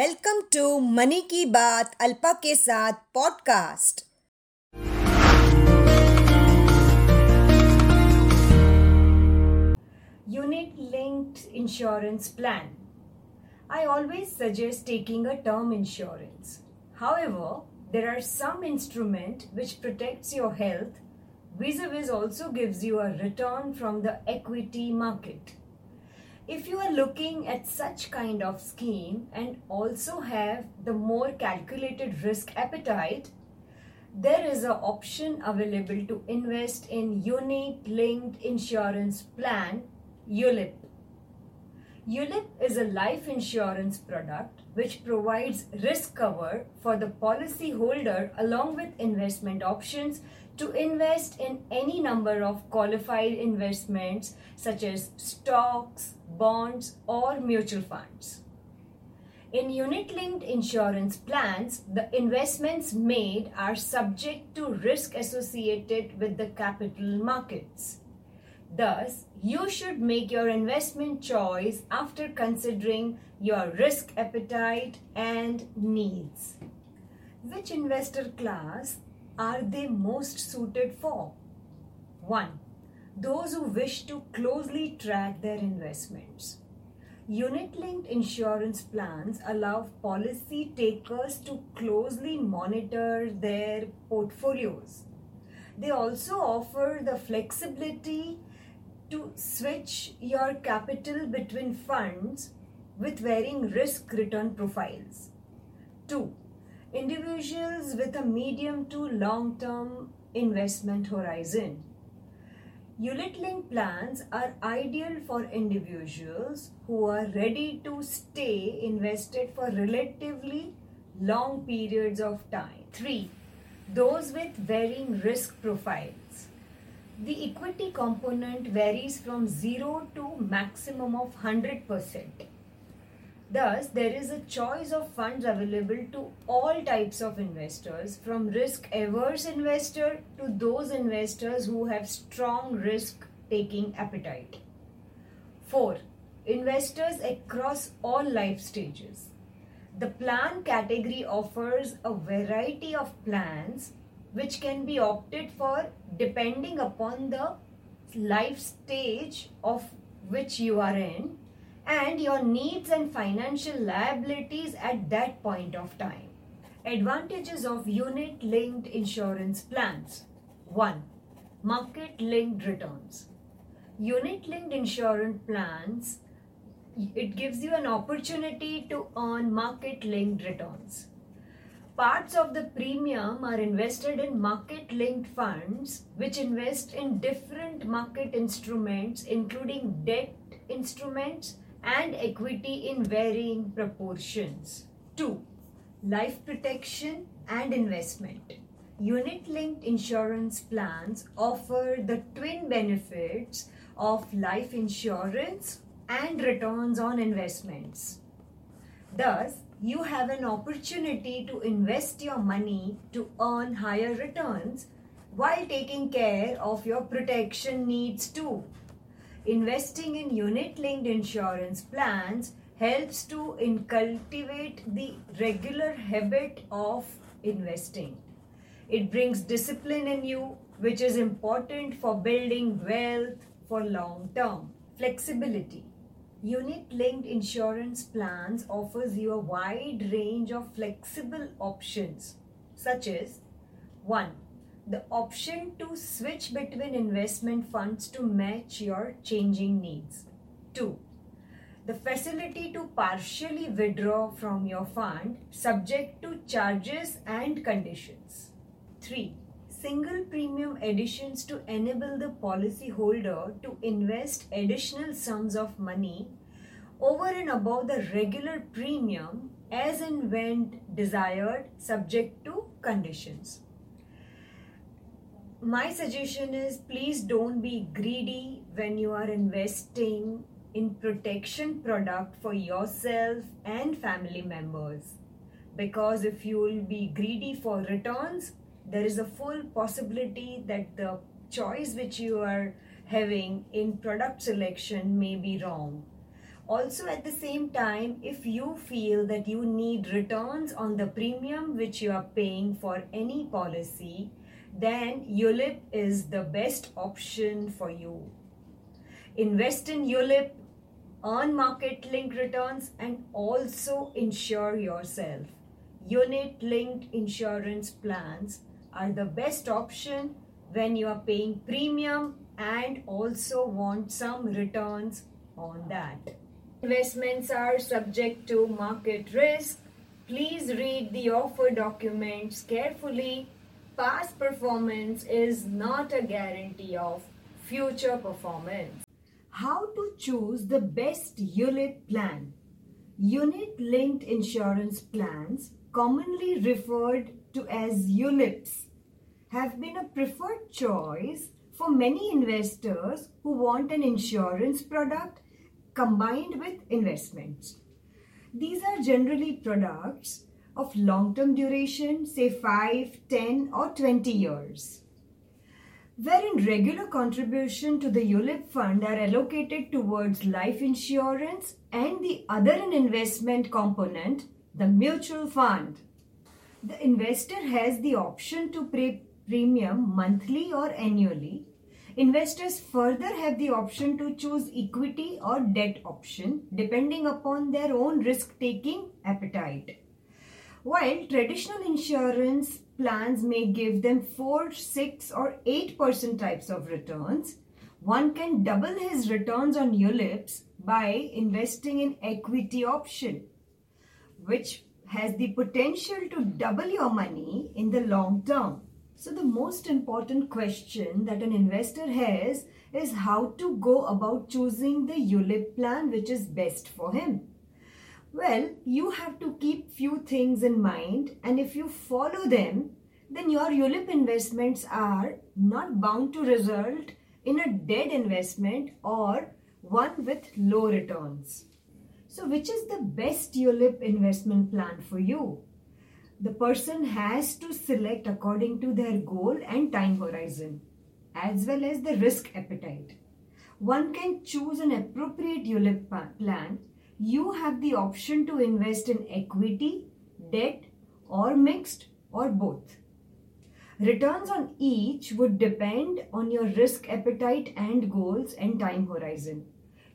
Welcome to money की बात अल्पा के साथ podcast Unit linked insurance plan. I always suggest taking a term insurance. However, there are some instrument which protects your health vis-a-vis also gives you a return from the equity market. If you are looking at such kind of scheme and also have the more calculated risk appetite, there is an option available to invest in unit linked insurance plan ULIP. ULIP is a life insurance product which provides risk cover for the policyholder along with investment options to invest in any number of qualified investments such as stocks, bonds, or mutual funds. In unit linked insurance plans, the investments made are subject to risk associated with the capital markets. Thus, you should make your investment choice after considering your risk appetite and needs. Which investor class are they most suited for? 1. Those who wish to closely track their investments. Unit linked insurance plans allow policy takers to closely monitor their portfolios. They also offer the flexibility to switch your capital between funds with varying risk return profiles. 2. Individuals with a medium to long term investment horizon. Unit linked plans are ideal for individuals who are ready to stay invested for relatively long periods of time. 3. Those with varying risk profiles. The equity component varies from 0 to maximum of 100%. Thus, there is a choice of funds available to all types of investors, from risk averse investor to those investors who have strong risk taking appetite. 4. Investors across all life stages. The plan category offers a variety of plans which can be opted for depending upon the life stage of which you are in and your needs and financial liabilities at that point of time. Advantages of unit linked insurance plans 1. Market linked returns. Unit linked insurance plans it gives you an opportunity to earn market linked returns. Parts of the premium are invested in market linked funds, which invest in different market instruments, including debt instruments and equity in varying proportions. 2. Life protection and investment. Unit linked insurance plans offer the twin benefits of life insurance and returns on investments. Thus, you have an opportunity to invest your money to earn higher returns while taking care of your protection needs too. Investing in unit linked insurance plans helps to cultivate the regular habit of investing. It brings discipline in you, which is important for building wealth for long term. Flexibility. Unit linked insurance plans offers you a wide range of flexible options such as 1 the option to switch between investment funds to match your changing needs 2 the facility to partially withdraw from your fund subject to charges and conditions 3 single premium additions to enable the policyholder to invest additional sums of money over and above the regular premium as and when desired subject to conditions. My suggestion is please don't be greedy when you are investing in protection product for yourself and family members. Because if you will be greedy for returns there is a full possibility that the choice which you are having in product selection may be wrong. Also, at the same time, if you feel that you need returns on the premium which you are paying for any policy, then ULIP is the best option for you. Invest in ULIP, earn market linked returns, and also insure yourself. Unit linked insurance plans are the best option when you are paying premium and also want some returns on that. Investments are subject to market risk. Please read the offer documents carefully. Past performance is not a guarantee of future performance. How to choose the best ULIP plan? Unit linked insurance plans, commonly referred to as ULIPs, have been a preferred choice for many investors who want an insurance product combined with investments. These are generally products of long term duration, say 5, 10, or 20 years, wherein regular contribution to the ULIP fund are allocated towards life insurance and the other investment component, the mutual fund. The investor has the option to pay premium monthly or annually. Investors further have the option to choose equity or debt option depending upon their own risk taking appetite. While traditional insurance plans may give them 4, 6 or 8% types of returns, one can double his returns on ULIPs by investing in equity option, which has the potential to double your money in the long term. So, the most important question that an investor has is how to go about choosing the ULIP plan which is best for him. Well, you have to keep few things in mind, and if you follow them, then your ULIP investments are not bound to result in a dead investment or one with low returns. So, which is the best ULIP investment plan for you? the person has to select according to their goal and time horizon, as well as the risk appetite. One can choose an appropriate ULIP plan. You have the option to invest in equity, debt, or mixed, or both. Returns on each would depend on your risk appetite and goals and time horizon.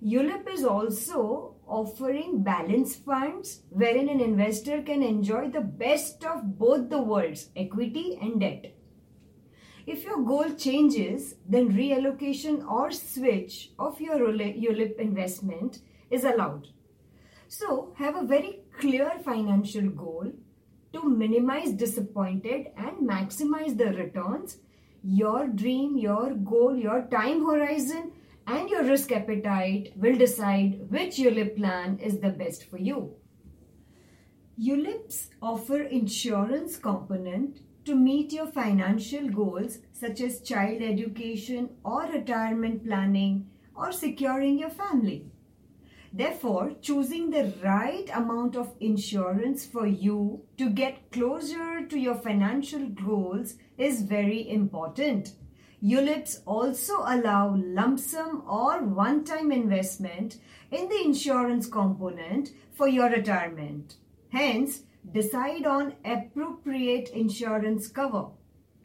ULIP is also offering balance funds wherein an investor can enjoy the best of both the worlds, equity and debt. If your goal changes, then reallocation or switch of your ULIP investment is allowed. So, have a very clear financial goal to minimize disappointed and maximize the returns. Your dream, your goal, your time horizon and your risk appetite will decide which ULIP plan is the best for you. ULIPs offer insurance component to meet your financial goals such as child education or retirement planning or securing your family. Therefore, choosing the right amount of insurance for you to get closer to your financial goals is very important. ULIPs also allow lump sum or one time investment in the insurance component for your retirement. Hence, decide on appropriate insurance cover.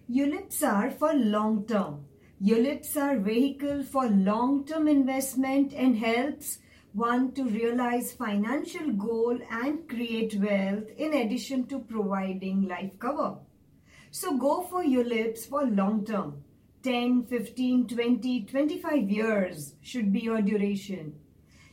ULIPs are for long term. ULIPs are vehicle for long term investment and helps one to realize financial goal and create wealth in addition to providing life cover. So go for ULIPs for long term. 10, 15, 20, 25 years should be your duration.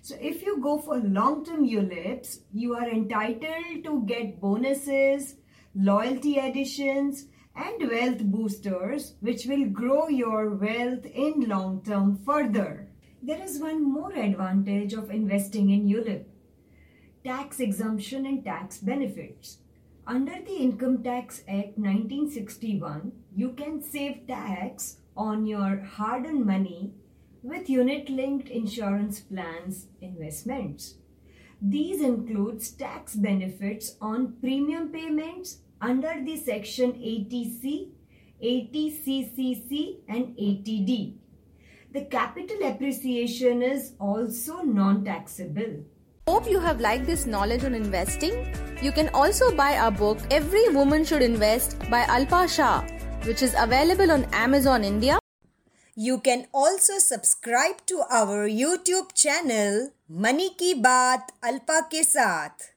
So if you go for long-term ULIPs, you are entitled to get bonuses, loyalty additions, and wealth boosters, which will grow your wealth in long term further. There is one more advantage of investing in ULIP tax exemption and tax benefits. Under the Income Tax Act 1961, you can save tax on your hard earned money with unit linked insurance plans investments. These includes tax benefits on premium payments under the section 80C, 80CCC and 80D. The capital appreciation is also non taxable. Hope you have liked this knowledge on investing. You can also buy our book Every Woman Should Invest by Alpa Shah, which is available on Amazon India. You can also subscribe to our YouTube channel Money Ki Baat Alpa ke Saath.